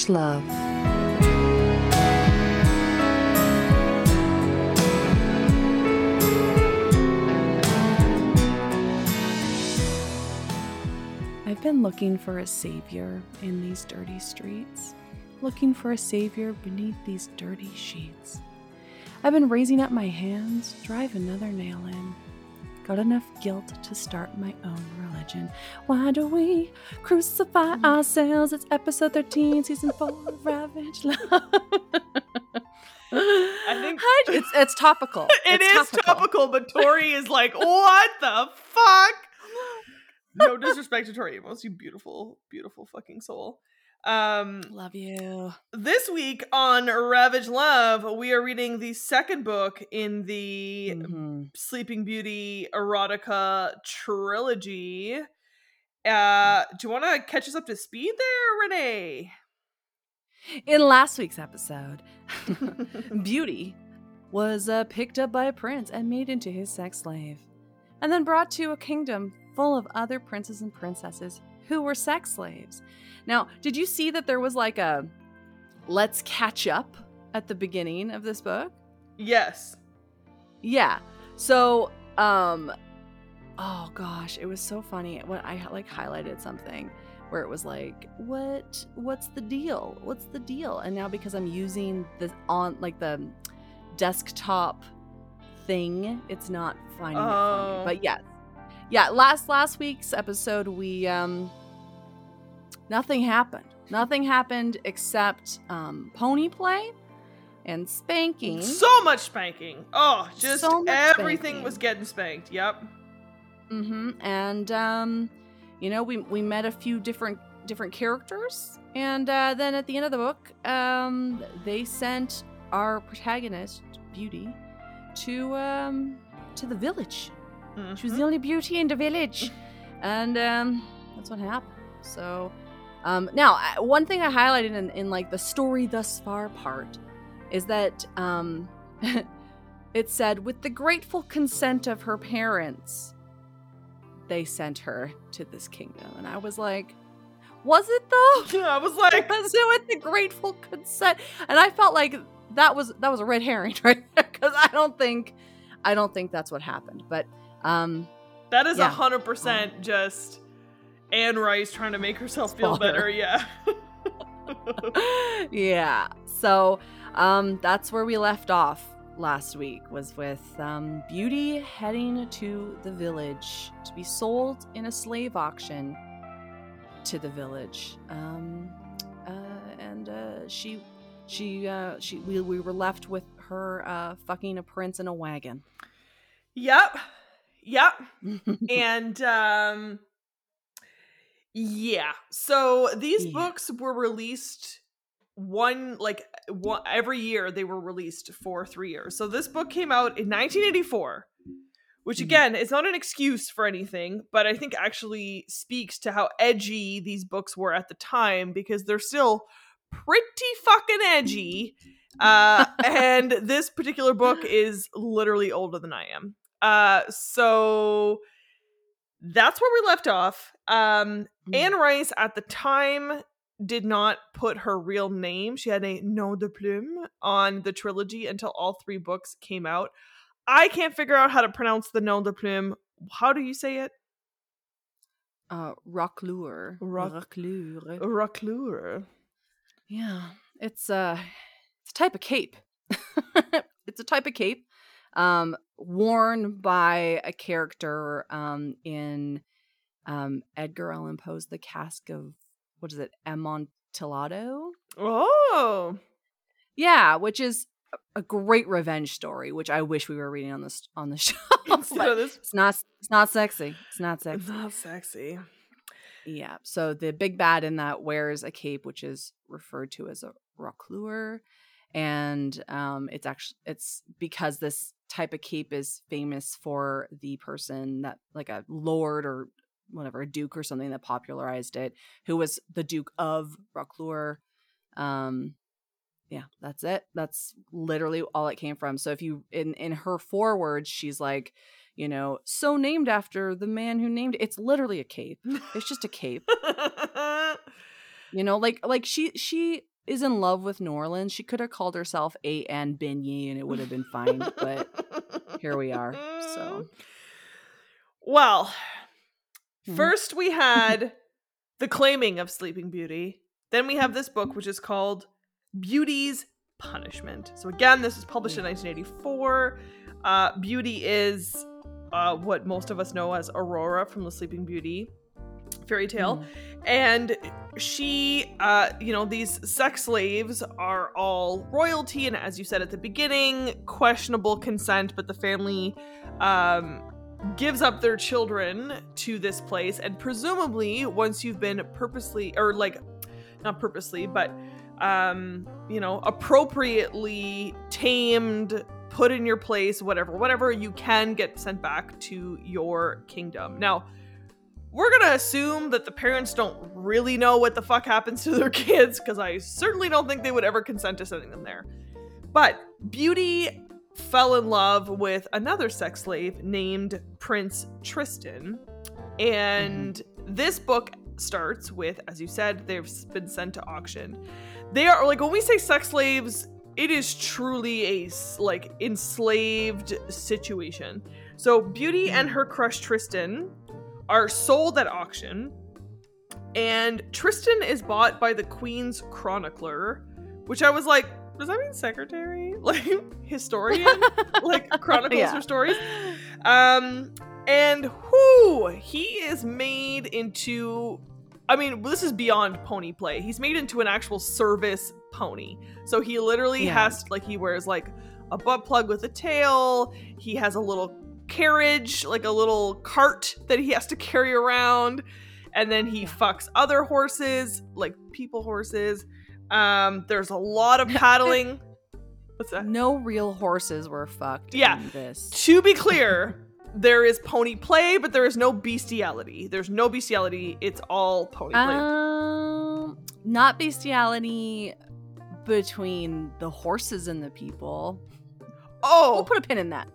Ravage Love. I've been looking for a savior in these dirty streets, looking for a savior beneath these dirty sheets. I've been raising up my hands, drive another nail in. Got enough guilt to start my own religion. Why do we crucify ourselves? It's episode 13, season 4 of Ravage Love. I think Hi, it's, it's topical. It It's is topical. but Tori is like, what the fuck? No disrespect to Tori Amos, you beautiful, beautiful fucking soul. Um, Love you. this week on Ravage Love, we are reading the second book in the Mhm. Sleeping Beauty erotica trilogy. Uh, do you want to catch us up to speed there, Renee? In last week's episode, Beauty was uh, picked up by a prince and made into his sex slave, and then brought to a kingdom full of other princes and princesses who were sex slaves. Now, did you see that there was like a let's catch up at the beginning of this book? yes. Yeah. So, um, oh gosh, it was so funny when I like highlighted something where it was like, what, what's the deal? What's the deal? And now because I'm using the on like the desktop thing, it's not finding it Oh. me. But yes, yeah. Last last week's episode, we um, nothing happened. Nothing happened except um, pony play and spanking. So much spanking. Oh, just So everything spanking. was getting spanked. Yep. Mm-hmm. And um, you know, we we met a few different different characters, and uh, then at the end of the book, um, they sent our protagonist, Beauty, to um to the village. She was the only beauty in the village, and um, that's what happened. So, um, now one thing I highlighted in, in like the story thus far part is that um, it said, with the grateful consent of her parents, they sent her to this kingdom, and I was like, was it though? Yeah, I was like, was it with the grateful consent? And I felt like that was that was a red herring right there because I don't think I don't think that's what happened, but. Um, that is a hundred percent just Anne Rice trying to make herself feel better. Yeah. yeah. So um, that's where we left off last week was with um, Beauty heading to the village to be sold in a slave auction to the village. Um, uh, and uh, she, she, uh, she, we, we were left with her uh, fucking a prince in a wagon. yep. Yep. and um yeah so these Yeah. books were released one like one, every year they were released for three years so this book came out in 1984 which Mhm. again is not an excuse for anything but i think actually speaks to how edgy these books were at the time because they're still pretty fucking edgy uh and this particular book is literally older than i am uh so that's where we left off um Mm. Anne Rice at the time did not put her real name. She had a nom de plume on the trilogy until all three books came out. I can't figure out how to pronounce the nom de plume. How do you say it? uh, Rocklure. Rock- Rocklure. Raclure. Yeah, it's a it's a type of cape. it's a type of cape um, worn by a character um, in um, Edgar Allan Poe's The Cask of what is it, Amontillado? Oh. Yeah, which is a- great revenge story, which I wish we were reading on this on the show. Of this. it's not. It's not sexy. It's not sexy. It's not sexy. Yeah. So the big bad in that wears a cape, which is referred to as a roquelaure, and um, it's actually it's because this type of cape is famous for the person that like a lord or whatever a duke or something that popularized it, who was the Duke of Roquelaure. Um, yeah, that's it. That's literally all it came from. So if you in in her foreword, she's like, you know, so named after the man who named it. It's literally a cape. It's just a cape. You know, like like she she is in love with New Orleans. She could have called herself A. A. N. Beignet and it would have been fine. but here we are. So, well, Mhm. first we had the claiming of Sleeping Beauty. Then we have this book, which is called Beauty's Punishment. So again, this was published in 1984. Uh, Beauty is uh, what most of us know as Aurora from the Sleeping Beauty fairy tale. Mhm. And she, uh, you know, these sex slaves are all royalty, and as you said at the beginning, questionable consent, but the family um, gives up their children to this place, and presumably, once you've been purposely, or like, not purposely, but um, you know, appropriately tamed, put in your place, whatever, whatever, you can get sent back to your kingdom. Now, we're gonna assume that the parents don't really know what the fuck happens to their kids, because I certainly don't think they would ever consent to sending them there. But Beauty fell in love with another sex slave named Prince Tristan. And mm-hmm. this book starts with, as you said, they've been sent to auction. They are like when we say sex slaves, it is truly a like enslaved situation. So Beauty and mm. her crush Tristan are sold at auction, and Tristan is bought by the Queen's chronicler, which I was like, does that mean secretary? Like historian? like chronicles Yeah. her stories? Um, and who he is made into. I mean, this is beyond pony play. He's made into an actual service pony. So he literally Yeah. has like he wears like a butt plug with a tail. He has a little carriage, like a little cart that he has to carry around, and then he fucks other horses, like people horses. Um, there's a lot of paddling. What's that? No real horses were fucked Yeah. in this. To be clear, there is pony play, but there is no bestiality. There's no bestiality. It's all pony play. Um, not bestiality between the horses and the people. oh, We'll put a pin in that.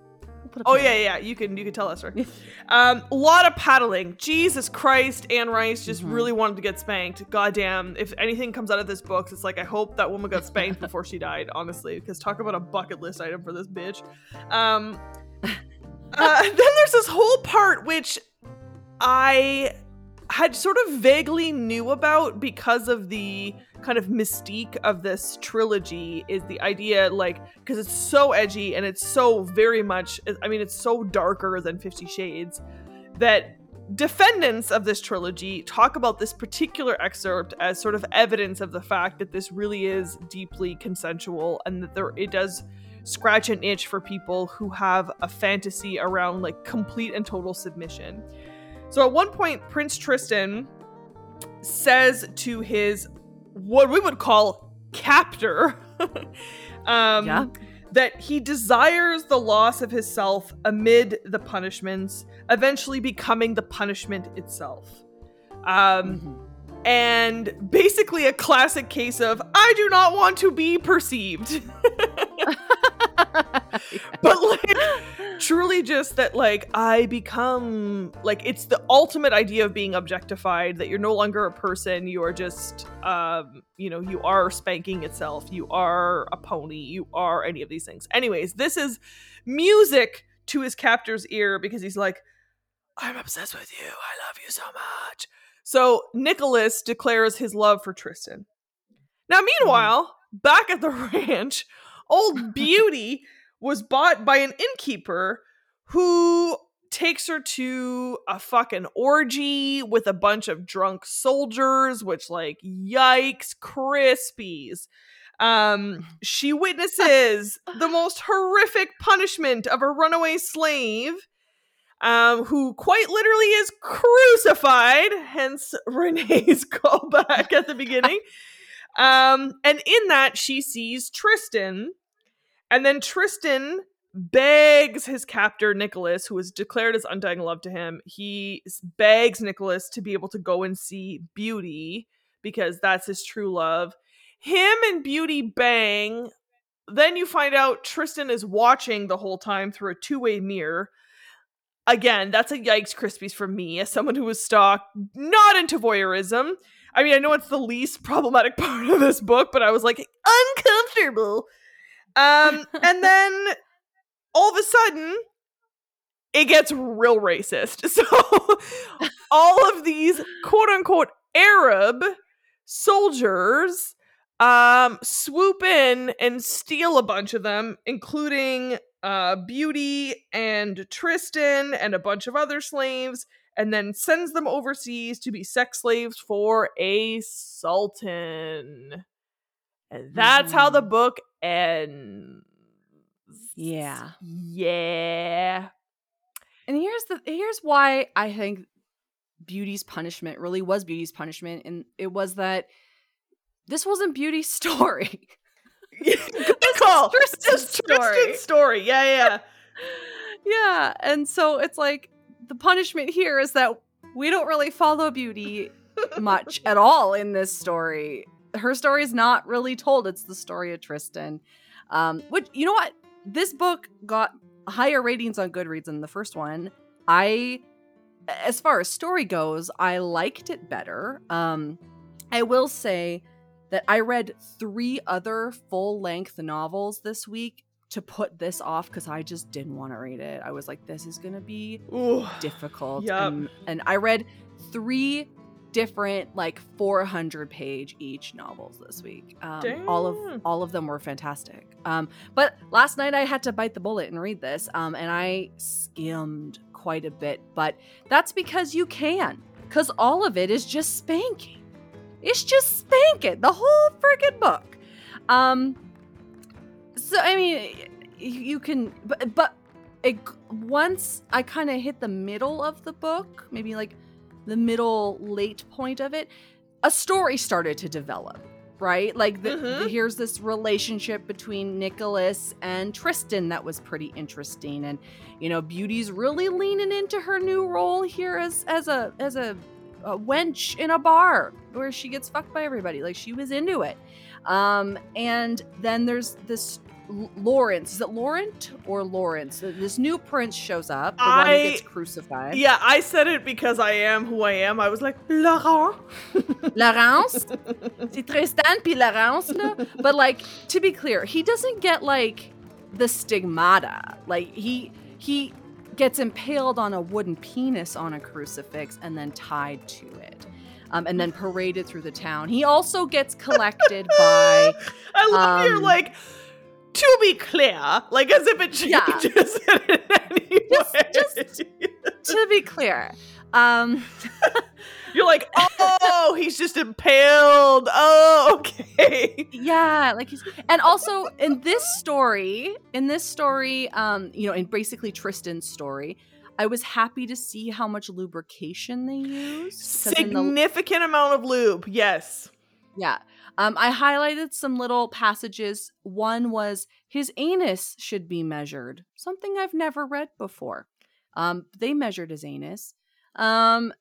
Put a oh yeah, yeah. You can you can tell us, right? Um, a lot of paddling. Jesus Christ, Anne Rice just Mhm. really wanted to get spanked. Goddamn! If anything comes out of this book, it's like I hope that woman got spanked before she died. Honestly, because talk about a bucket list item for this bitch. Um, uh, then there's this whole part which I had sort of vaguely knew about because of the kind of mystique of this trilogy is the idea like because it's so edgy and it's so very much i mean it's so darker than 50 shades that defendants of this trilogy talk about this particular excerpt as sort of evidence of the fact that this really is deeply consensual and that there it does scratch an itch for people who have a fantasy around like complete and total submission so at one point prince tristan says to his what we would call captor um Yeah. that he desires the loss of his self amid the punishments eventually becoming the punishment itself um Mhm. and basically a classic case of i do not want to be perceived but like truly just that like i become like it's the ultimate idea of being objectified that you're no longer a person you are just um you know you are spanking itself you are a pony you are any of these things. Anyways this is music to his captor's ear because he's like i'm obsessed with you. I love you so much. So nicholas declares his love for tristan. Now meanwhile back at the ranch old beauty was bought by an innkeeper who takes her to a fucking orgy with a bunch of drunk soldiers which like yikes crispies. Um she witnesses the most horrific punishment of a runaway slave um who quite literally is crucified hence renee's callback at the beginning. Um and in that she sees tristan and then Tristan begs his captor Nicholas, who has declared his undying love to him, he begs Nicholas to be able to go and see Beauty because that's his true love. Him and Beauty bang. Then you find out Tristan is watching the whole time through a two way mirror. again, that's a yikes Krispies for me as someone who was stock not into voyeurism. I mean, I know it's the least problematic part of this book, but I was like uncomfortable. Um, and then all of a sudden, it gets real racist. So all of these quote unquote Arab soldiers um swoop in and steal a bunch of them, including uh Beauty and Tristan and a bunch of other slaves, and then sends them overseas to be sex slaves for a sultan. And that's mm-hmm. how the mm-hmm. book ends. Yeah. Yeah. And here's the here's why I think Beauty's punishment really was Beauty's punishment, and it was that this wasn't Beauty's story. Good call. Tristan's story. Tristan's story. Yeah, yeah. yeah. And so it's like the punishment here is that we don't really follow Beauty much at all in this story. Her story is not really told. It's the story of Tristan. Um, which you know what? This book got higher ratings on Goodreads than the first one. I as far as story goes, I liked it better. Um, I will say that I read three other full length novels this week to put this off because I just didn't want to read it. I was like, this is going to be Ooh, difficult. Yep. And, and I read three different like 400 page each novels this week um, all of all of them were fantastic um, but last night i had to bite the bullet and read this um, and i skimmed quite a bit, but that's because you can, because all of it is just spanking. It's just spanking the whole freaking book. Um, so I mean, you can, but but it, once I kind of hit the middle of the book, maybe like the middle late point of it, a story started to develop right? Like, the, mm-hmm. the, here's this relationship between Nicholas and Tristan that was pretty interesting, and you know, Beauty's really leaning into her new role here as as a as a, a wench in a bar where she gets fucked by everybody. Like, she was into it. Um, and then there's this Lawrence. Is it Laurent or Lawrence? This new prince shows up. The I, one who gets crucified. Yeah, I said it because I am who I am. I was like, Laurent. Laurence? C'est Tristan puis Laurence, là. But, like, to be clear, he doesn't get, like, the stigmata. Like, he, he gets impaled on a wooden penis on a crucifix and then tied to it. Um, and then paraded through the town. He also gets collected by. I love um, your like to be clear, like as if it changes yeah. in any just, Just to be clear, um, you're like, oh, he's just impaled. Oh, okay. Yeah, like he's, and also in this story, in this story, um, you know, in basically Tristan's story, I was happy to see how much lubrication they use. Significant the, amount of lube, yes. Yeah. Um, I highlighted some little passages. One was his anus should be measured, something I've never read before. Um, they measured his anus. Um,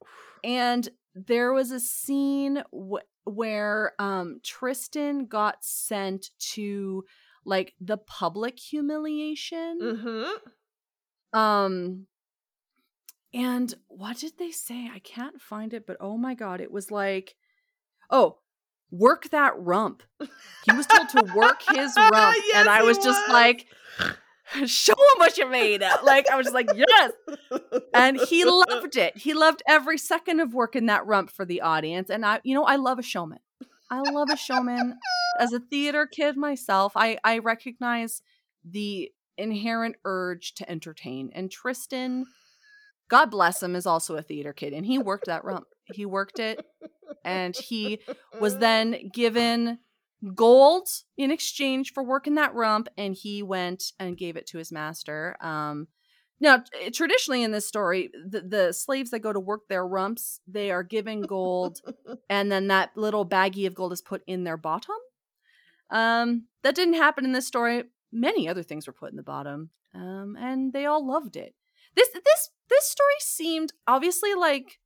and there was a scene w- where um, Tristan got sent to like the public humiliation. Mm-hmm. Um, and what did they say? I can't find it, but oh my god, it was like, oh, work that rump. He was told to work his rump. yes, and I was, was just like, show him what you made. Like, I was just like, yes. And he loved it. He loved every second of working that rump for the audience. And I, you know, I love a showman. I love a showman. As a theater kid myself, I, I recognize the inherent urge to entertain. And Tristan, God bless him, is also a theater kid. And he worked that rump. He worked it and he was then given gold in exchange for working that rump and he went and gave it to his master um now traditionally in this story the, the slaves that go to work their rumps they are given gold and then that little baggie of gold is put in their bottom um that didn't happen in this story. Many other things were put in the bottom um and they all loved it. This this this story seemed obviously like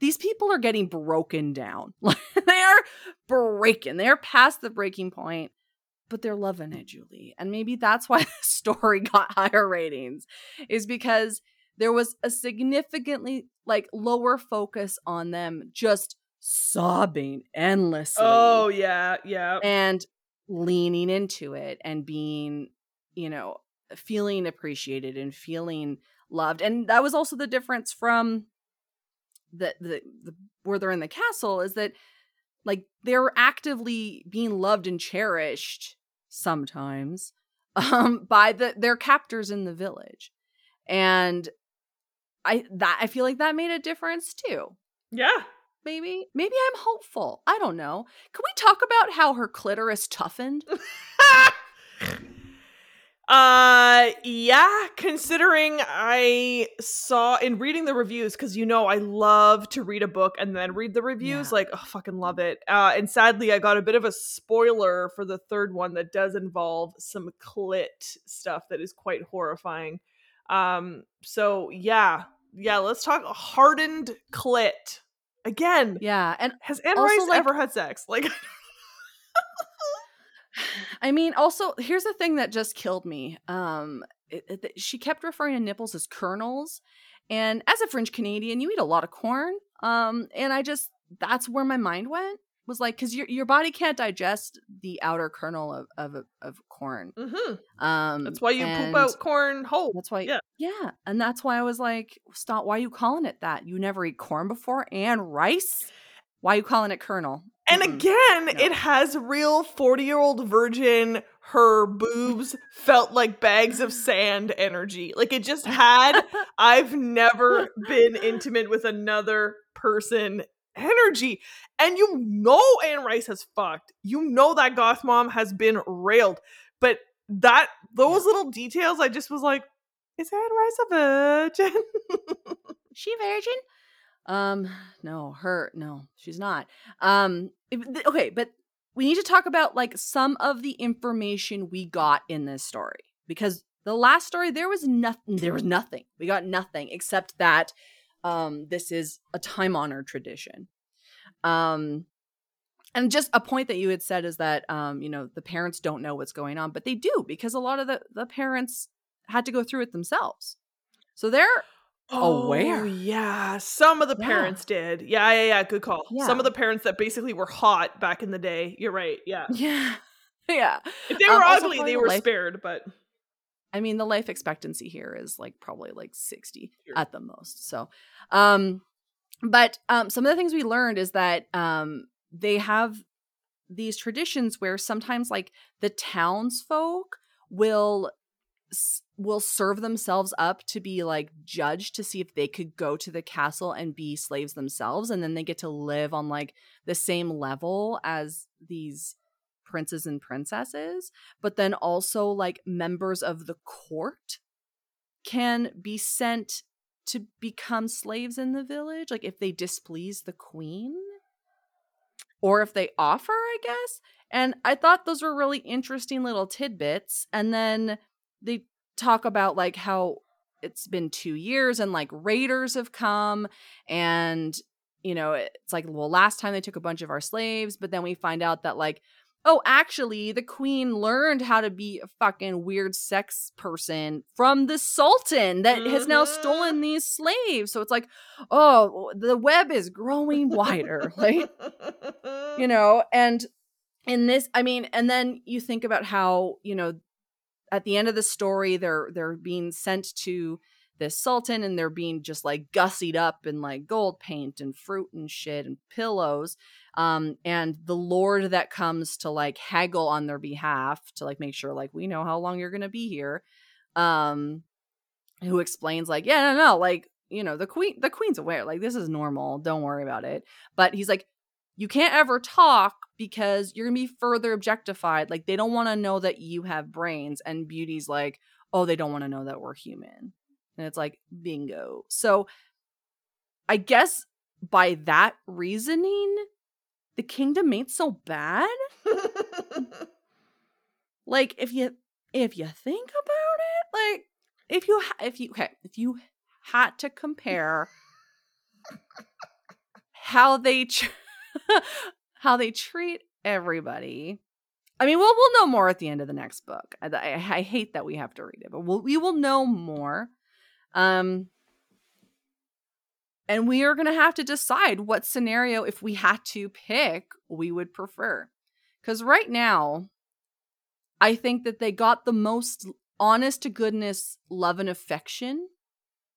these people are getting broken down. they are breaking. They're past the breaking point, but they're loving it, Julie. And maybe that's why the story got higher ratings, is because there was a significantly like lower focus on them just sobbing endlessly. Oh yeah, yeah. And leaning into it and being, you know, feeling appreciated and feeling loved. And that was also the difference from the the, the where they're in the castle is that like they're actively being loved and cherished sometimes um by the their captors in the village. And I that I feel like that made a difference too. Yeah. Maybe maybe I'm hopeful. I don't know. Can we talk about how her clitoris toughened? Uh, yeah, considering I saw in reading the reviews, because you know I love to read a book and then read the reviews. Yeah. Like, oh, fucking love it. Uh, and sadly, I got a bit of a spoiler for the third one that does involve some clit stuff that is quite horrifying. Um, so yeah, yeah, let's talk hardened clit again. Yeah, and Has Anne Rice like- ever had sex? Like, I mean, also here's the thing that just killed me. Um, it, it- she kept referring to nipples as kernels, and as a French Canadian, you eat a lot of corn. Um, and I just that's where my mind went was like because your your body can't digest the outer kernel of of of corn. mhm. Um, that's why you poop out corn whole. That's why, Yeah. yeah, and that's why I was like, stop. Why are you calling it that? You never eat corn before and rice. Why are you calling it kernel? And Mm-mm. again, No. it has real 40 year old virgin, her boobs felt like bags of sand energy. Like it just had, I've never been intimate with another person energy. And you know Anne Rice has fucked. You know that goth mom has been railed. But that, those little details, I just was like, is Anne Rice a virgin? she virgin? Um, no, her, no, she's not. Um, okay, but we need to talk about like some of the information we got in this story because the last story there was nothing. There was nothing. We got nothing except that um, this is a time honored tradition. Um, and just a point that you had said is that um, you know the parents don't know what's going on, but they do because a lot of the the parents had to go through it themselves. So they're Aware. Oh, yeah. Some of the Yeah. parents did. Yeah, yeah, yeah. Good call. Yeah. Some of the parents that basically were hot back in the day. You're right. Yeah. yeah, yeah. If they Um, were also ugly, they were life- spared, but I mean, the life expectancy here is like probably like 60 Sure. at the most. So, um, but um, some of the things we learned is that um, they have these traditions where sometimes like the townsfolk will s- will serve themselves up to be like judged to see if they could go to the castle and be slaves themselves and then they get to live on like the same level as these princes and princesses. But then also like members of the court can be sent to become slaves in the village like if they displease the queen or if they offer i guess. And i thought those were really interesting little tidbits. And then they talk about like how it's been two years and like raiders have come and you know it's like well last time they took a bunch of our slaves but then we find out that like oh actually the queen learned how to be a fucking weird sex person from the sultan that has now Mhm. stolen these slaves so it's like oh the web is growing wider like you know and in this i mean and then you think about how you know at the end of the story they're they're being sent to this sultan and they're being just like gussied up in like gold paint and fruit and shit and pillows um and the lord that comes to like haggle on their behalf to like make sure like we know how long you're gonna be here um who explains like yeah no no like you know the queen the queen's aware like this is normal don't worry about it. But he's like you can't ever talk because you're gonna be further objectified like they don't want to know that you have brains and beauty's like oh they don't want to know that we're human. And it's like bingo. So i guess by that reasoning the kingdom ain't so bad. Like if you if you think about it like if you ha- if you okay if you had to compare how they tr- how they treat everybody i mean we'll we'll know more at the end of the next book i, I, I hate that we have to read it but we'll, we will know more um and we are going to have to decide what scenario, if we had to pick, we would prefer. Because right now, I think that they got the most honest to goodness love and affection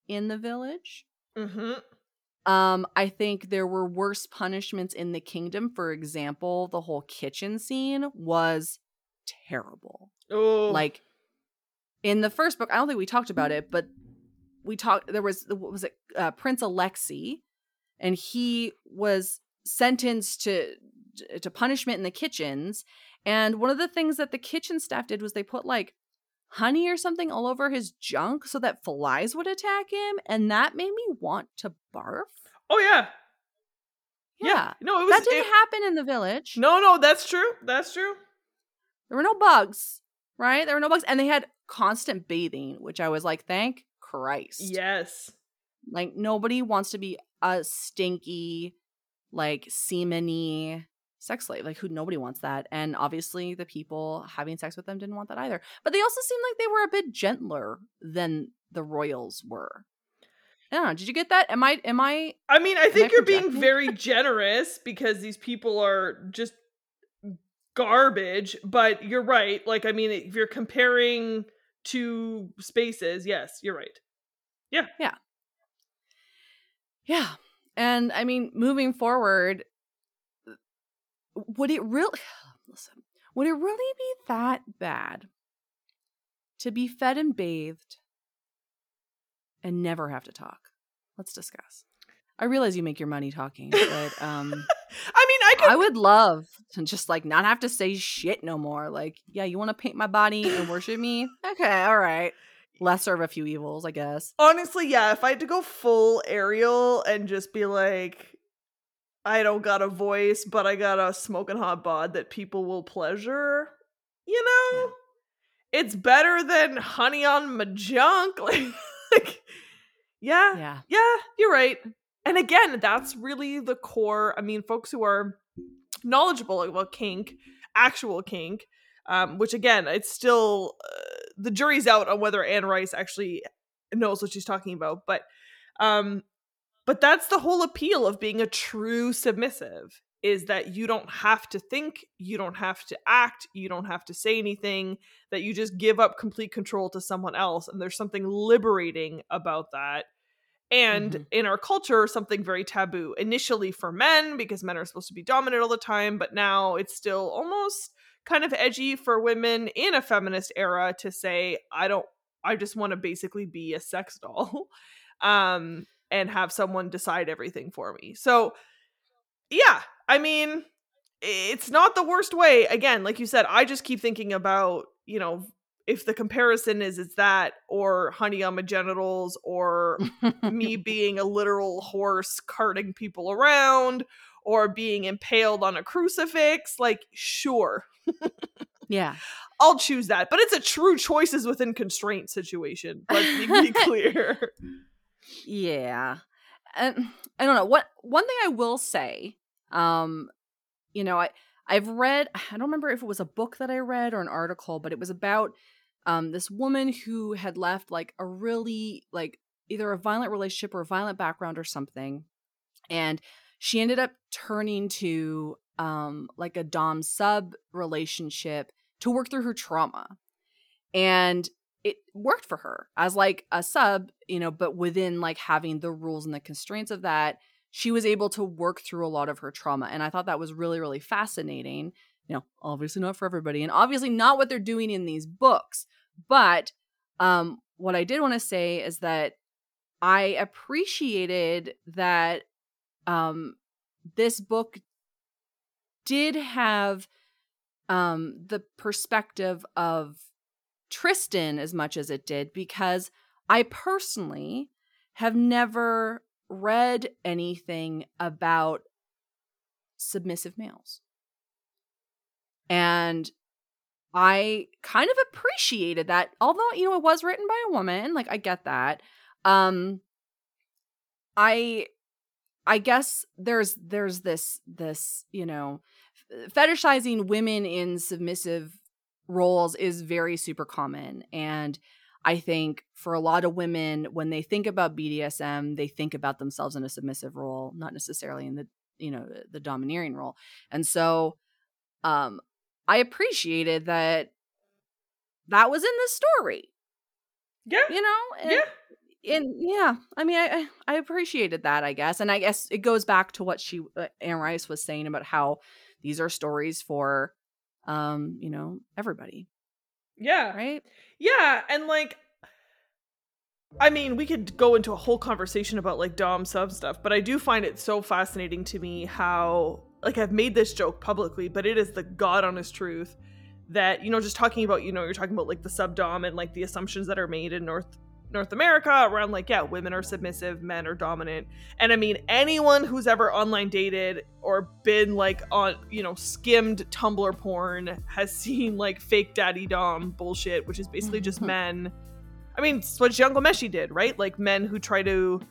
in the village. Mm-hmm. Um, I think there were worse punishments in the kingdom. For example, the whole kitchen scene was terrible. Oh, Like in the first book, I don't think we talked about it, but we talked. There was what was it, uh, Prince Alexei, and he was sentenced to to punishment in the kitchens. And one of the things that the kitchen staff did was they put like honey or something all over his junk so that flies would attack him, and that made me want to barf. oh yeah, Yeah, No, it was that didn't it- happen in the village. No, no, that's true. That's true. There were no bugs, right? There were no bugs, and they had constant bathing, which I was like, thank Christ. Yes. Like nobody wants to be a stinky, like semeny sex slave. Like who nobody wants that. And obviously the people having sex with them didn't want that either. But they also seemed like they were a bit gentler than the royals were. I don't know. Did you get that? Am I am I I mean, I I think you're being very generous because these people are just garbage, but you're right. Like, I mean, if you're comparing two spaces, yes, you're right. Yeah yeah yeah. And I mean, moving forward, would it really listen, would it really be that bad to be fed and bathed and never have to talk? Let's discuss. I realize you make your money talking, but um I mean, I could. I would love to just like not have to say shit no more. Like, yeah, you want to paint my body and worship me? Okay, all right. Lesser of a few evils, I guess. honestly, yeah, if I had to go full Ariel and just be like, I don't got a voice, but I got a smoking hot bod that people will pleasure, you know? It's better than honey on my junk. Like, like yeah, Yeah. yeah, you're right. And again, that's really the core. I mean, folks who are knowledgeable about kink, actual kink, um, which again, it's still uh, the jury's out on whether Anne Rice actually knows what she's talking about. But, um, but that's the whole appeal of being a true submissive is that you don't have to think, you don't have to act, you don't have to say anything, that you just give up complete control to someone else. And there's something liberating about that. And Mhm. in our culture, something very taboo. Initially for men, because men are supposed to be dominant all the time, but now it's still almost kind of edgy for women in a feminist era to say, I don't, I just want to basically be a sex doll um, and have someone decide everything for me. So, yeah, I mean, it's not the worst way. Again, like you said, I just keep thinking about, you know, if the comparison is it's that or honey on my genitals or me being a literal horse carting people around or being impaled on a crucifix, like sure, yeah. I'll choose that. But it's a true choices within constraint situation. Let's be, be clear. Yeah. And I don't know. What one thing I will say, um, you know, I I've read I don't remember if it was a book that I read or an article, but it was about um this woman who had left like a really like either a violent relationship or a violent background or something. And she ended up turning to um like a dom sub relationship to work through her trauma. And it worked for her as like a sub, you know, but within like having the rules and the constraints of that, she was able to work through a lot of her trauma. And I thought that was really, really fascinating. You know, obviously not for everybody, and obviously not what they're doing in these books. But um, what I did want to say is that I appreciated that um, this book did have um, the perspective of Tristan as much as it did because I personally have never read anything about submissive males. And I kind of appreciated that although you know it was written by a woman, like I get that. Um I I guess there's there's this this, you know, fetishizing women in submissive roles is very super common and I think for a lot of women, when they think about BDSM, they think about themselves in a submissive role, not necessarily in the you know the, domineering role. And so, um, I appreciated that that was in the story. Yeah, you know, and, yeah, and yeah, I mean, I I appreciated that, I guess, and I guess it goes back to what she uh, Anne Rice was saying about how these are stories for, um, you know, everybody. Yeah. Right. Yeah, and like I mean, we could go into a whole conversation about like Dom sub stuff, but I do find it so fascinating to me how like I've made this joke publicly, but it is the god honest truth that, you know, just talking about, you know, you're talking about like the sub Dom and like the assumptions that are made in North North America around like, yeah, women are submissive, men are dominant. And I mean, anyone who's ever online dated or been like on, you know, skimmed Tumblr porn has seen like fake daddy Dom bullshit, which is basically just men. I mean, it's what Jian Ghomeshi did, right? Like men who try to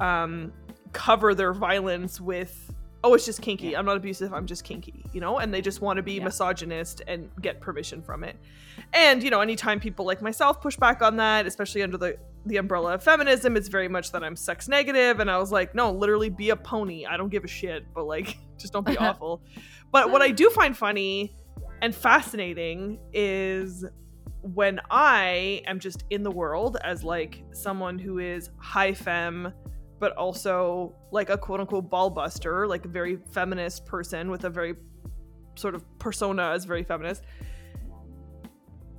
um, cover their violence with, oh, it's just kinky. Yeah. I'm not abusive. I'm just kinky, you know? And they just want to be Yeah. misogynist and get permission from it. And, you know, anytime people like myself push back on that, especially under the, the umbrella of feminism, it's very much that I'm sex negative. And I was like, no, literally be a pony. I don't give a shit, but like, just don't be awful. But what I do find funny and fascinating is when I am just in the world as like someone who is high femme, but also like a quote unquote ball buster, like a very feminist person with a very sort of persona as very feminist.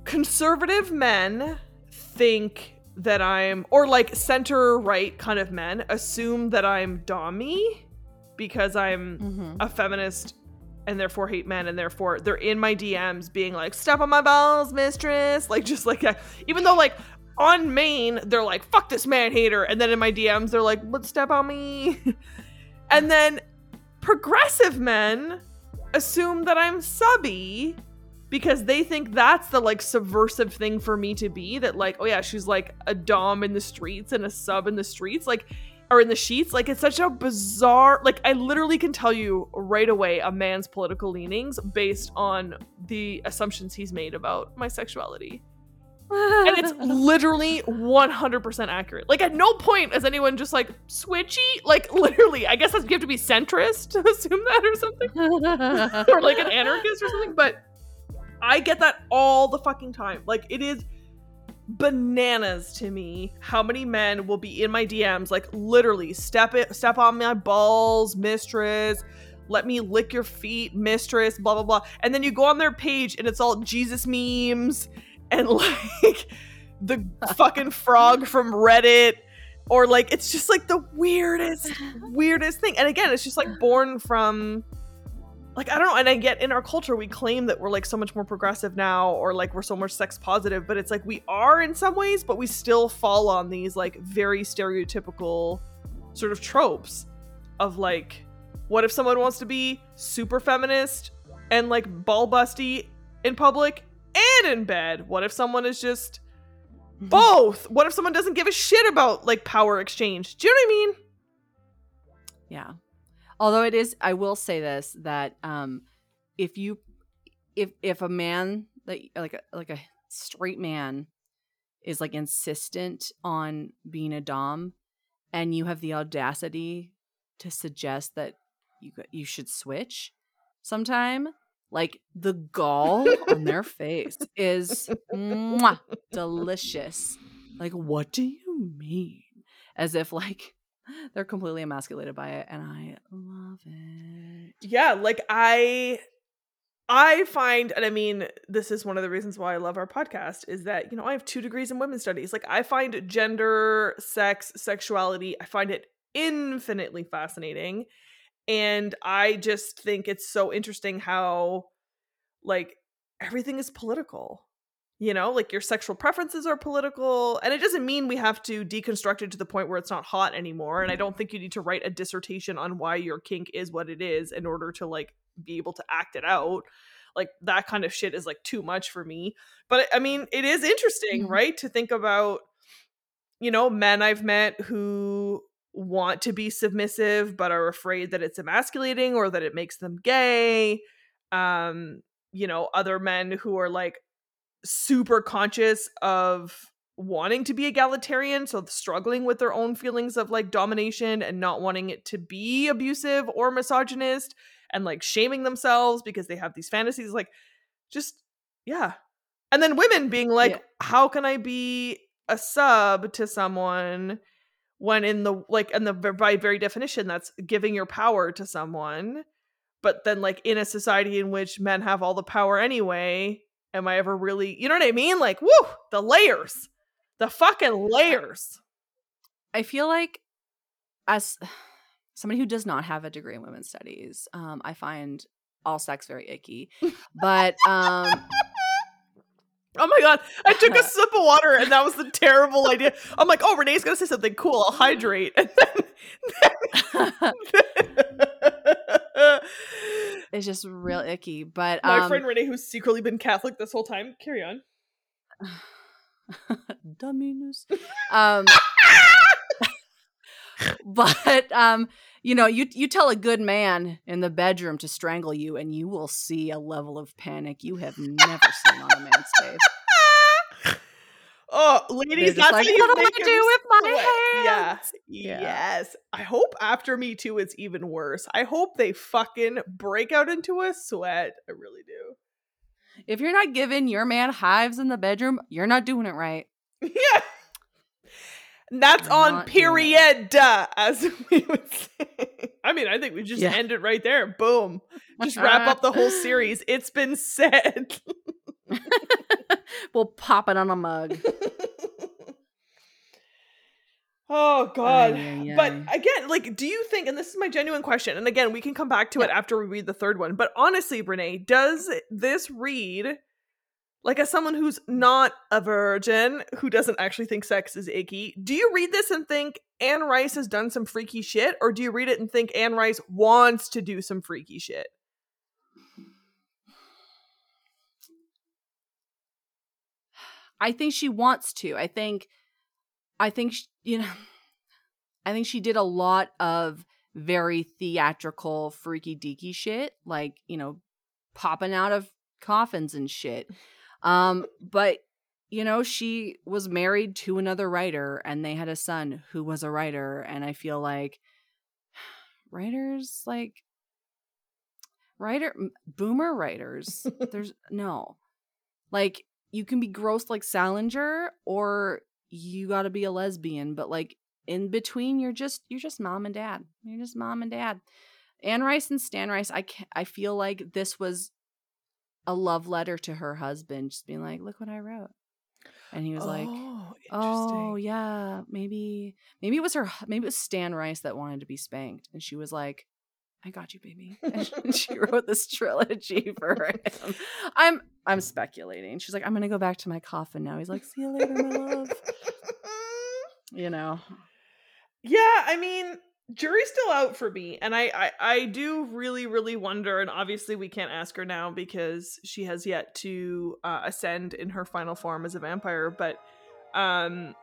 Conservative men think that I'm, or like center right kind of men assume that I'm Dommy because I'm Mm-hmm. a feminist and therefore hate men and therefore they're in my DMs being like step on my balls mistress like just like that even though like on main they're like fuck this man hater. And then in my DMs they're like let's step on me. And then progressive men assume that I'm subby because they think that's the like subversive thing for me to be that like oh yeah she's like a dom in the streets and a sub in the streets like or in the sheets. Like it's such a bizarre like i literally can tell you right away a man's political leanings based on the assumptions he's made about my sexuality and it's literally 100% accurate. Like at no point is anyone just like switchy. Like literally i guess that's, you have to be centrist to assume that or something. Or like an anarchist or something. But i get that all the fucking time. Like it is bananas to me how many men will be in my DMs like literally step it step on my balls mistress. Let me lick your feet mistress blah blah blah. And then you go on their page and it's all Jesus memes and like the fucking frog from Reddit or like it's just like the weirdest weirdest thing. And again it's just like born from like I don't know, and I get in our culture we claim that we're like so much more progressive now, or like we're so much sex positive, but it's like we are in some ways, but we still fall on these like very stereotypical sort of tropes of like, what if someone wants to be super feminist and like ball busty in public and in bed? What if someone is just both? What if someone doesn't give a shit about like power exchange? Do you know what I mean? Yeah. Although it is I will say this that um if you if if a man like like a like a straight man is like insistent on being a dom and you have the audacity to suggest that you you should switch sometime like the gall on their face is mwah, delicious. Like what do you mean? As if like they're completely emasculated by it and i love it. Yeah like i i find and i mean this is one of the reasons why i love our podcast is that you know i have two degrees in women's studies. Like i find gender sex sexuality i find it infinitely fascinating and i just think it's so interesting how like everything is political you know like your sexual preferences are political and it doesn't mean we have to deconstruct it to the point where it's not hot anymore and i don't think you need to write a dissertation on why your kink is what it is in order to like be able to act it out like that kind of shit is like too much for me but i mean it is interesting Mhm. right to think about you know men i've met who want to be submissive but are afraid that it's emasculating or that it makes them gay um you know other men who are like super conscious of wanting to be egalitarian, so struggling with their own feelings of like domination and not wanting it to be abusive or misogynist and like shaming themselves because they have these fantasies like just yeah. And then women being like Yeah. how can I be a sub to someone when in the like and the by very definition that's giving your power to someone but then like in a society in which men have all the power anyway am i ever really you know what i mean like woo the layers the fucking layers I feel like as somebody who does not have a degree in women's studies, um, I find all sex very icky. But um oh my god. I took a sip of water and that was the terrible idea. I'm like oh renee's gonna say something cool. I'll hydrate. And then, it's just real icky. But my um, friend renee who's secretly been catholic this whole time carry on. Dumminess. Um but um you know you you tell a good man in the bedroom to strangle you and you will see a level of panic you have never seen on a man's face oh ladies that's like, what do make i do with my sweat." yeah Yeah. Yes. I hope after Me Too it's even worse. I hope they fucking break out into a sweat. I really do. if you're not giving your man hives in the bedroom you're not doing it right Yeah. And that's You're on period, uh, as we would say. I mean, I think we just Yeah. end it right there. Boom. Just wrap up the whole series. It's been said. we'll pop it on a mug oh god. Ay, ay, But again, like, do you think, and this is my genuine question, and again, we can come back to it after we read the third one, but honestly, Renee, does this read like as someone who's not a virgin, who doesn't actually think sex is icky, do you read this and think Anne Rice has done some freaky shit, or do you read it and think Anne Rice wants to do some freaky shit? I think she wants to. I think, I think sh- you know, I think she did a lot of very theatrical, freaky deaky shit, like you know, popping out of coffins and shit. Um, but you know, she was married to another writer, and they had a son who was a writer, and I feel like writers like writer boomer writers there's no. Like you can be gross like Salinger or you got to be a lesbian but like in between you're just you're just mom and dad. You're just mom and dad. Anne Rice and Stan Rice I I feel like this was a love letter to her husband just being like look what I wrote. And he was like oh, oh yeah maybe maybe it was her maybe it was Stan Rice that wanted to be spanked. And she was like I got you baby. And she wrote this trilogy for him. I'm I'm speculating. She's like I'm gonna go back to my coffin now. He's like see you later my love. You know? Yeah, I mean, jury's still out for me, and I, I I do really really wonder. And obviously, we can't ask her now because she has yet to uh, ascend in her final form as a vampire. But um,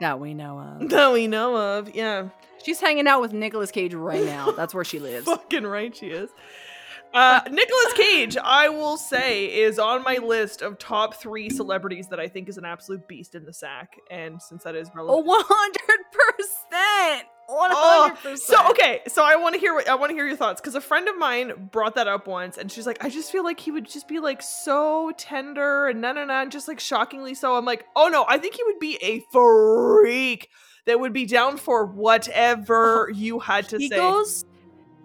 that we know of that we know of, yeah, she's hanging out with Nicolas Cage right now that's where she lives fucking right she is. Uh, Nicolas Cage, I will say, is on my list of top three celebrities that I think is an absolute beast in the sack. And since that is relevant, oh 100% 100% Oh, So okay, so I want to hear what I want to hear your thoughts because a friend of mine brought that up once, and she's like, I just feel like he would just be like so tender and na na na, and just like shockingly so. I'm like, oh no, I think he would be a freak that would be down for whatever you had to he say. goes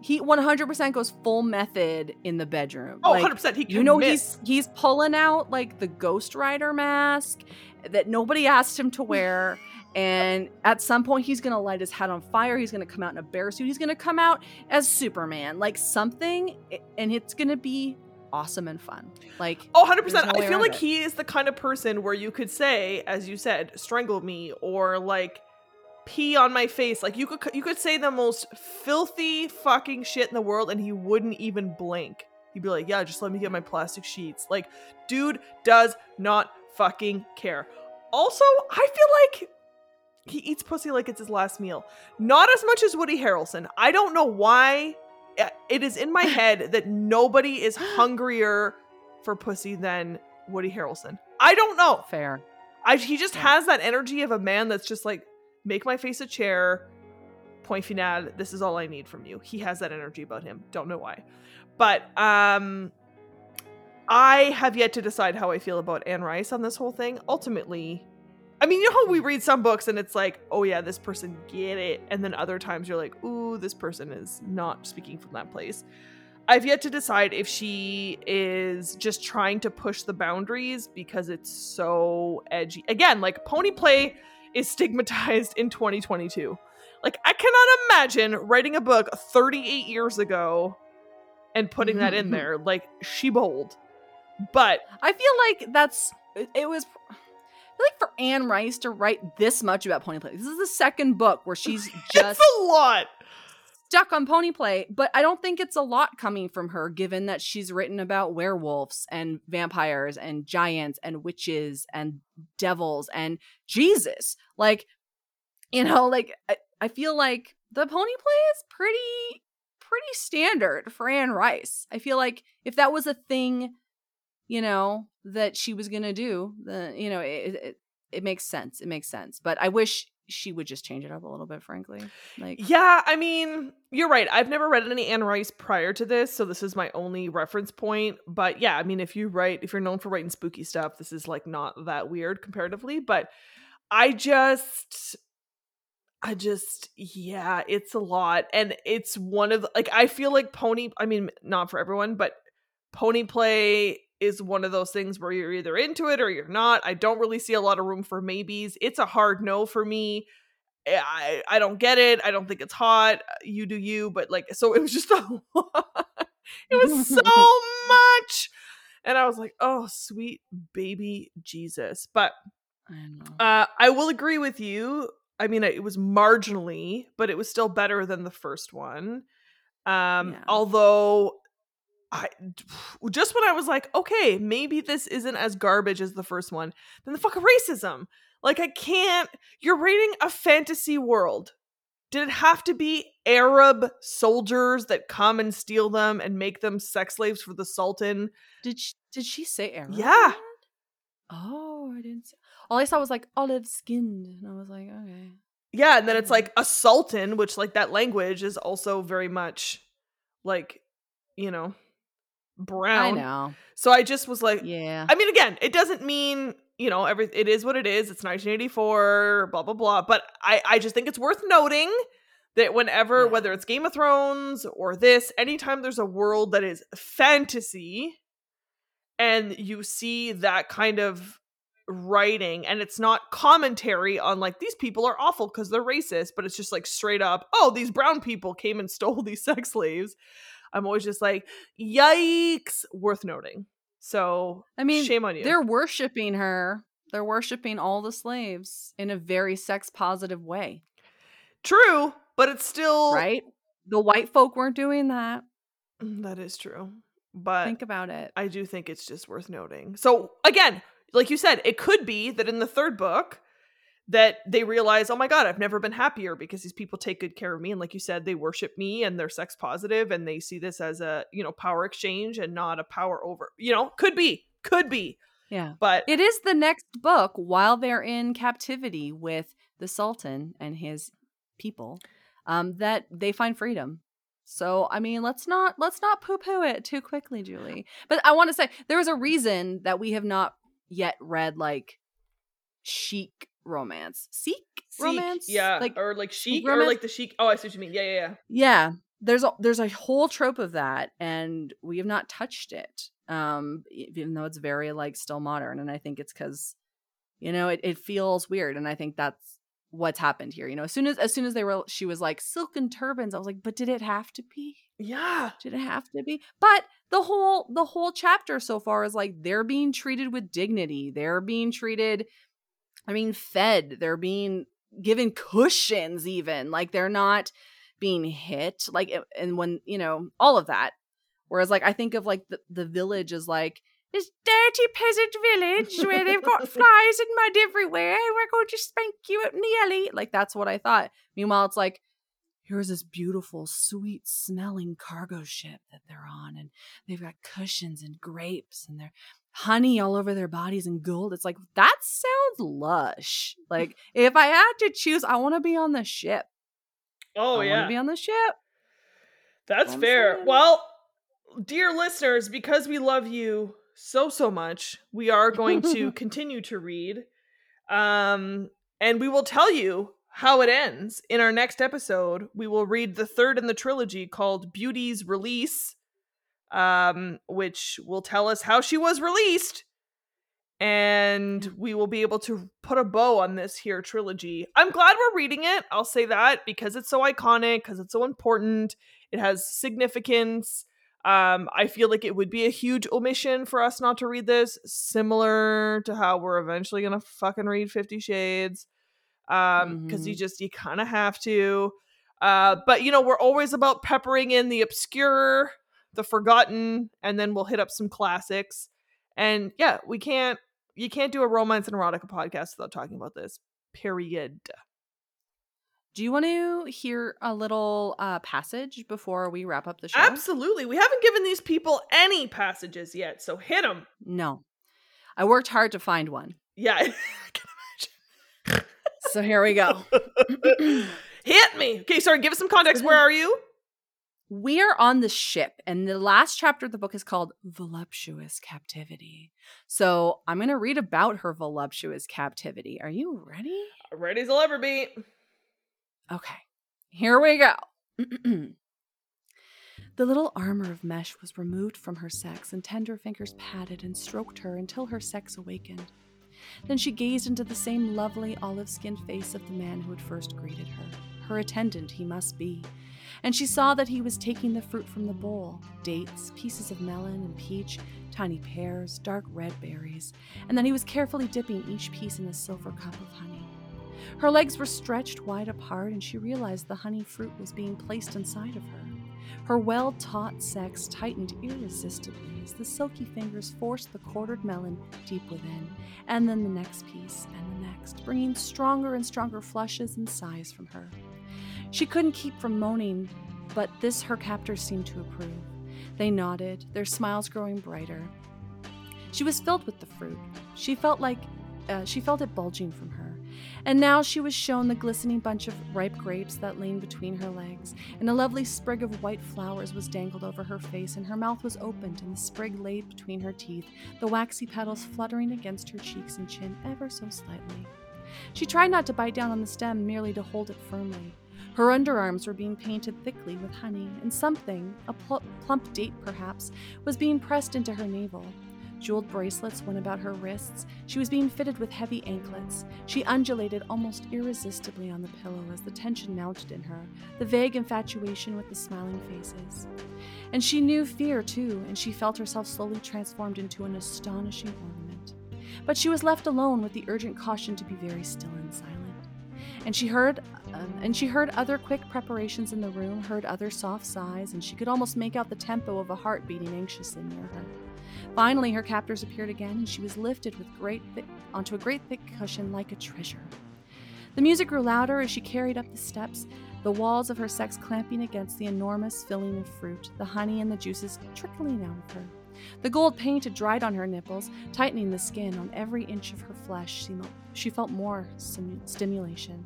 he 100% goes full method in the bedroom. Oh, Like, 100 percent. He you know he's he's pulling out like the ghost rider mask that nobody asked him to wear. And at some point he's gonna light his head on fire. He's gonna come out in a bear suit. He's gonna come out as superman. Like something and it's gonna be awesome and fun. Like Oh, 100%. No I feel like it. he is the kind of person where you could say, as you said, strangle me or like pee on my face. Like you could you could say the most filthy fucking shit in the world and he wouldn't even blink. He'd be like, "Yeah, just let me get my plastic sheets." Like, dude does not fucking care. Also, I feel like he eats pussy like it's his last meal. Not as much as Woody Harrelson. I don't know why uh, it is in my head that nobody is hungrier for pussy than Woody Harrelson. I don't know. fair I he just has that energy of a man that's just like make my face a chair. Point final. This is all I need from you. He has that energy about him. Don't know why, but um, I have yet to decide how I feel about Anne Rice on this whole thing. Ultimately, I mean, you know how we read some books and it's like, oh yeah, this person get it, and then other times you're like, ooh, this person is not speaking from that place. I've yet to decide if she is just trying to push the boundaries because it's so edgy. Again, like pony play is stigmatized in 2022. Like I cannot imagine writing a book 38 years ago and putting that in there. Like she bold. But I feel like that's it was I feel like for Anne Rice to write this much about pony play. This is the second book where she's just it's a lot. Stuck on pony play, but I don't think it's a lot coming from her given that she's written about werewolves and vampires and giants and witches and devils and Jesus. Like, you know, like I, I feel like the pony play is pretty pretty standard for Anne Rice. I feel like if that was a thing, you know, that she was to do, the you know, it, it it makes sense. It makes sense. But I wish she would just change it up a little bit, frankly. Like Yeah, I mean, you're right. I've never read any Anne Rice prior to this, so this is my only reference point. But yeah, I mean, if you write, if you're known for writing spooky stuff, this is like not that weird comparatively. But I just, I just, yeah, it's a lot. And it's one of like, I feel like pony, I mean, not for everyone, but pony play is one of those things where you're either into it or you're not. I don't really see a lot of room for maybes. It's a hard no for me. Eh, I I don't get it. I don't think it's hot. You do you, but like so it was just a lot. It was so much. And I was like, "Oh, sweet baby Jesus." But I uh I will agree with you. I mean, it was marginally, but it was still better than the first one. Um Yeah. although I just when I was like, okay, maybe this isn't as garbage as the first one, then the fucking racism. Like I can't you're rating a fantasy world. Did it have to be Arab soldiers that come and steal them and make them sex slaves for the Sultan? Did she, did she say Arab? Yeah. Oh, I didn't. See. All I saw was like olive skinned, and I was like, okay. Yeah, and then it's like a sultan, which like that language is also very much like, you know, I brown. know. So I just was like, Yeah. I mean, again, it doesn't mean you know every. It is what it is. It's 1984. Blah blah blah. But I I just think it's worth noting that whenever Yeah. whether it's Game of Thrones or this, anytime there's a world that is fantasy, and you see that kind of writing and it's not commentary on like these people are awful because they're racist but it's just like straight up oh these brown people came and stole these sex slaves i'm always just like yikes worth noting so I mean, shame on you they're worshiping her. They're worshiping all the slaves in a very sex positive way, true but it's still right? The white folk weren't doing that. Mm, that is true but Think about it. I do think it's just worth noting. So again, like you said, it could be that in the third book that they realize, oh my god, I've never been happier because these people take good care of me, and like you said, they worship me and they're sex positive, and they see this as a you know power exchange and not a power over. You know, could be, could be, Yeah. but It is the next book while they're in captivity with the Sultan and his people um, that they find freedom. So I mean, let's not let's not poo poo it too quickly, Julie. But I want to say there is a reason that we have not yet read like sheikh romance, Sikh Sikh, romance, yeah, like or like sheikh, or like the sheikh. Oh, I see what you mean. Yeah, yeah, yeah. yeah there's a there's a whole trope of that and we have not touched it um even though it's very like still modern and i think it's because you know it, it feels weird and i think that's what's happened here you know as soon as as soon as they were she was like silken turbans i was like but did it have to be Yeah, did it have to be but the whole the whole chapter so far is like they're being treated with dignity they're being treated i mean fed they're being given cushions even like they're not being hit like and when you know all of that. Whereas like i think of like the, the village as like this dirty peasant village where they've got flies and mud everywhere and we're going to spank you out in the alley. Like that's what i thought. Meanwhile it's like here's this beautiful sweet smelling cargo ship that they're on and they've got cushions and grapes and they're honey all over their bodies and gold. It's like that sounds lush. Like if I had to choose, I want to be on the ship. Oh I yeah. be on the ship. That's fair. saying. Well, dear listeners, because we love you so so much, we are going to continue to read. Um and we will tell you how it ends in our next episode. We will read the third in the trilogy called Beauty's Release, um which will tell us how she was released. And we will be able to put a bow on this here trilogy. I'm glad we're reading it. I'll say that because it's so iconic, because it's so important. It has significance. Um, I feel like it would be a huge omission for us not to read this, similar to how we're eventually gonna fucking read Fifty Shades. Um, because you Mhm. just you kind of have to. Uh, but you know, we're always about peppering in the obscure, the forgotten, and then we'll hit up some classics. And yeah, we can't you can't do a romance and erotica podcast without talking about this. Period. Do you want to hear a little uh, passage before we wrap up the show? Absolutely. We haven't given these people any passages yet, so hit them. No. I worked hard to find one. Yeah. So here we go. hit me. Okay, sorry, give us some context. Where are you? We are on the ship, and the last chapter of the book is called Voluptuous Captivity. So I'm going to read about her voluptuous captivity. Are you ready? Ready as I'll ever be. Okay, here we go. the little armor of mesh was removed from her sex, and tender fingers patted and stroked her until her sex awakened. Then she gazed into the same lovely olive skinned face of the man who had first greeted her. Her attendant, he must be. And she saw that he was taking the fruit from the bowl dates, pieces of melon and peach, tiny pears, dark red berries, and that he was carefully dipping each piece in a silver cup of honey. Her legs were stretched wide apart, and she realized the honey fruit was being placed inside of her. Her well taught sex tightened irresistibly as the silky fingers forced the quartered melon deep within, and then the next piece and the next, bringing stronger and stronger flushes and sighs from her. She couldn't keep from moaning, but this her captors seemed to approve. They nodded, their smiles growing brighter. She was filled with the fruit. She felt like uh, she felt it bulging from her. And now she was shown the glistening bunch of ripe grapes that leaned between her legs, and a lovely sprig of white flowers was dangled over her face, and her mouth was opened, and the sprig laid between her teeth, the waxy petals fluttering against her cheeks and chin ever so slightly. She tried not to bite down on the stem, merely to hold it firmly. Her underarms were being painted thickly with honey, and something, a pl- plump date perhaps, was being pressed into her navel. Jeweled bracelets went about her wrists. She was being fitted with heavy anklets. She undulated almost irresistibly on the pillow as the tension mounted in her, the vague infatuation with the smiling faces. And she knew fear, too, and she felt herself slowly transformed into an astonishing ornament. But she was left alone with the urgent caution to be very still and she heard um, and she heard other quick preparations in the room, heard other soft sighs, and she could almost make out the tempo of a heart beating anxiously near her. Finally, her captors appeared again, and she was lifted with great thick, onto a great thick cushion like a treasure. The music grew louder as she carried up the steps, the walls of her sex clamping against the enormous filling of fruit, the honey and the juices trickling out of her. The gold paint had dried on her nipples, tightening the skin on every inch of her flesh. She, felt more stimulation.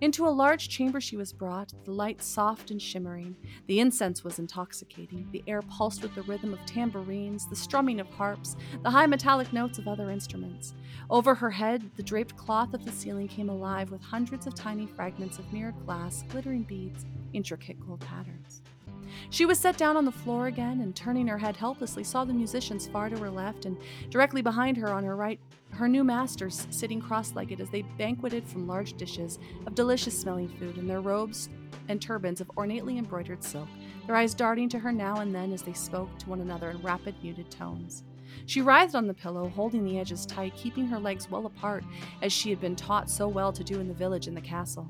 Into a large chamber she was brought, the light soft and shimmering. The incense was intoxicating. The air pulsed with the rhythm of tambourines, the strumming of harps, the high metallic notes of other instruments. Over her head, the draped cloth of the ceiling came alive with hundreds of tiny fragments of mirrored glass, glittering beads, intricate gold patterns. She was set down on the floor again and, turning her head helplessly, saw the musicians far to her left and directly behind her on her right, her new masters sitting cross legged as they banqueted from large dishes of delicious smelling food in their robes and turbans of ornately embroidered silk, their eyes darting to her now and then as they spoke to one another in rapid, muted tones. She writhed on the pillow, holding the edges tight, keeping her legs well apart, as she had been taught so well to do in the village and the castle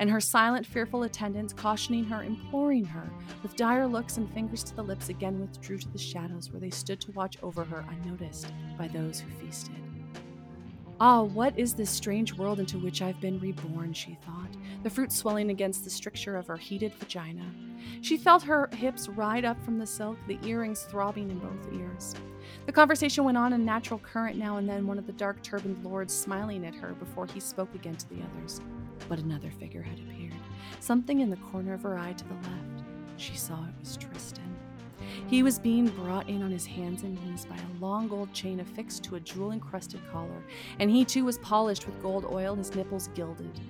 and her silent, fearful attendants, cautioning her, imploring her, with dire looks and fingers to the lips, again withdrew to the shadows where they stood to watch over her unnoticed by those who feasted. Ah, what is this strange world into which I've been reborn, she thought, the fruit swelling against the stricture of her heated vagina. She felt her hips ride up from the silk, the earrings throbbing in both ears. The conversation went on in natural current now and then, one of the dark turbaned lords smiling at her before he spoke again to the others. But another figure had appeared, something in the corner of her eye to the left. She saw it was Tristan. He was being brought in on his hands and knees by a long gold chain affixed to a jewel encrusted collar, and he too was polished with gold oil, his nipples gilded.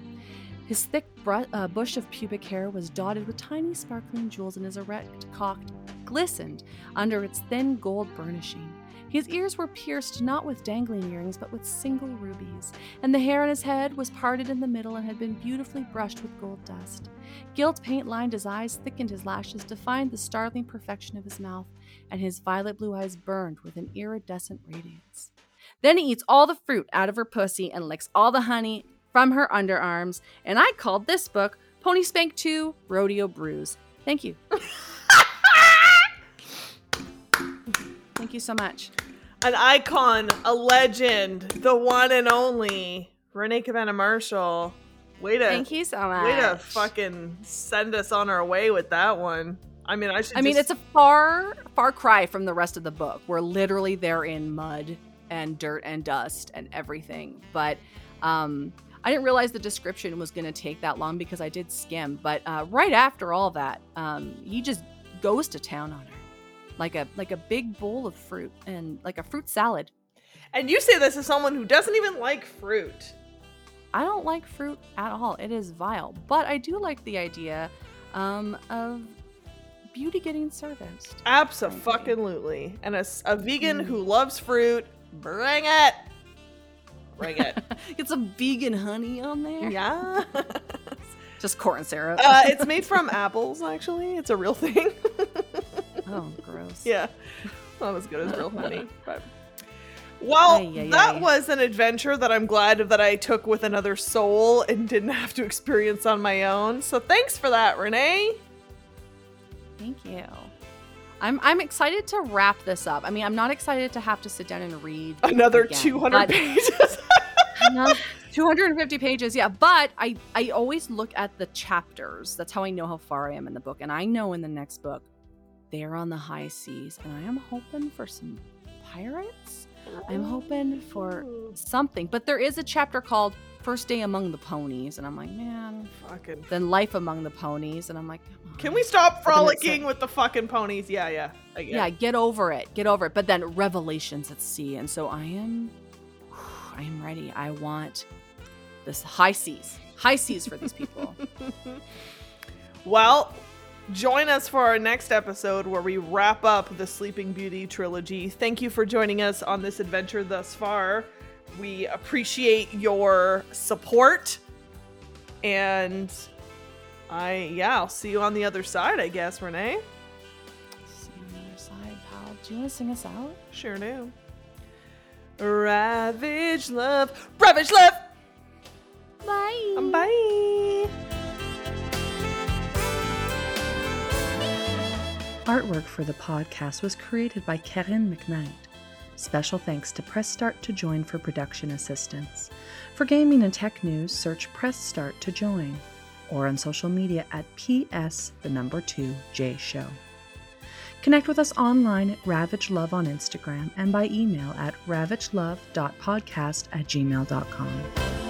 His thick br- uh, bush of pubic hair was dotted with tiny sparkling jewels, and his erect cock glistened under its thin gold burnishing. His ears were pierced not with dangling earrings, but with single rubies, and the hair on his head was parted in the middle and had been beautifully brushed with gold dust. Gilt paint lined his eyes, thickened his lashes, defined the startling perfection of his mouth, and his violet blue eyes burned with an iridescent radiance. Then he eats all the fruit out of her pussy and licks all the honey from her underarms, and I called this book Pony Spank 2 Rodeo Brews. Thank you. Thank you so much. An icon, a legend, the one and only Renee Cavanna Marshall. Way to Thank you so much. way to fucking send us on our way with that one. I mean, I should. I mean, just- it's a far, far cry from the rest of the book, We're literally they're in mud and dirt and dust and everything. But um, I didn't realize the description was going to take that long because I did skim. But uh, right after all that, um, he just goes to town on her, like a like a big bowl of fruit and like a fruit salad. and you say this as someone who doesn't even like fruit. I don't like fruit at all. It is vile, but I do like the idea um, of beauty getting serviced. Absolutely. And a vegan Mm. who loves fruit, bring it. Bring it. Get some vegan honey on there. yeah. Just corn syrup. Uh, it's made from apples, actually. It's a real thing. Oh, gross. yeah. Not as good as real honey, but. Well, Ay, ay, that ay. was an adventure that I'm glad that I took with another soul and didn't have to experience on my own. So thanks for that, Renee. Thank you. I'm I'm excited to wrap this up. I mean, I'm not excited to have to sit down and read Another again, 200 pages. 250 pages, yeah. But I I always look at the chapters. That's how I know how far I am in the book. And I know in the next book, they're on the high seas, and I am hoping for some pirates. I'm hoping for something. But there is a chapter called First Day Among the Ponies, and I'm like, man. Fucking. Then Life Among the Ponies, and I'm like. Can we stop frolicking with the fucking ponies? Yeah, yeah. Get yeah, get over it. Get over it. But then revelations at sea. And so I am I am ready. I want this high seas. High seas for these people. Well, join us for our next episode where we wrap up the Sleeping Beauty trilogy. Thank you for joining us on this adventure thus far. We appreciate your support. And I, yeah, I'll see you on the other side, I guess, Renee. See you on the other side, pal. Do you want to sing us out? Sure do. Ravage love. Ravage love. Bye. Um, bye. Artwork for the podcast was created by Karen McKnight. Special thanks to Press Start to Join for production assistance. For gaming and tech news, search Press Start to Join or on social media at PS the number 2 J Show. Connect with us online at Ravage Love on Instagram and by email at ravagelove.podcast at gmail.com.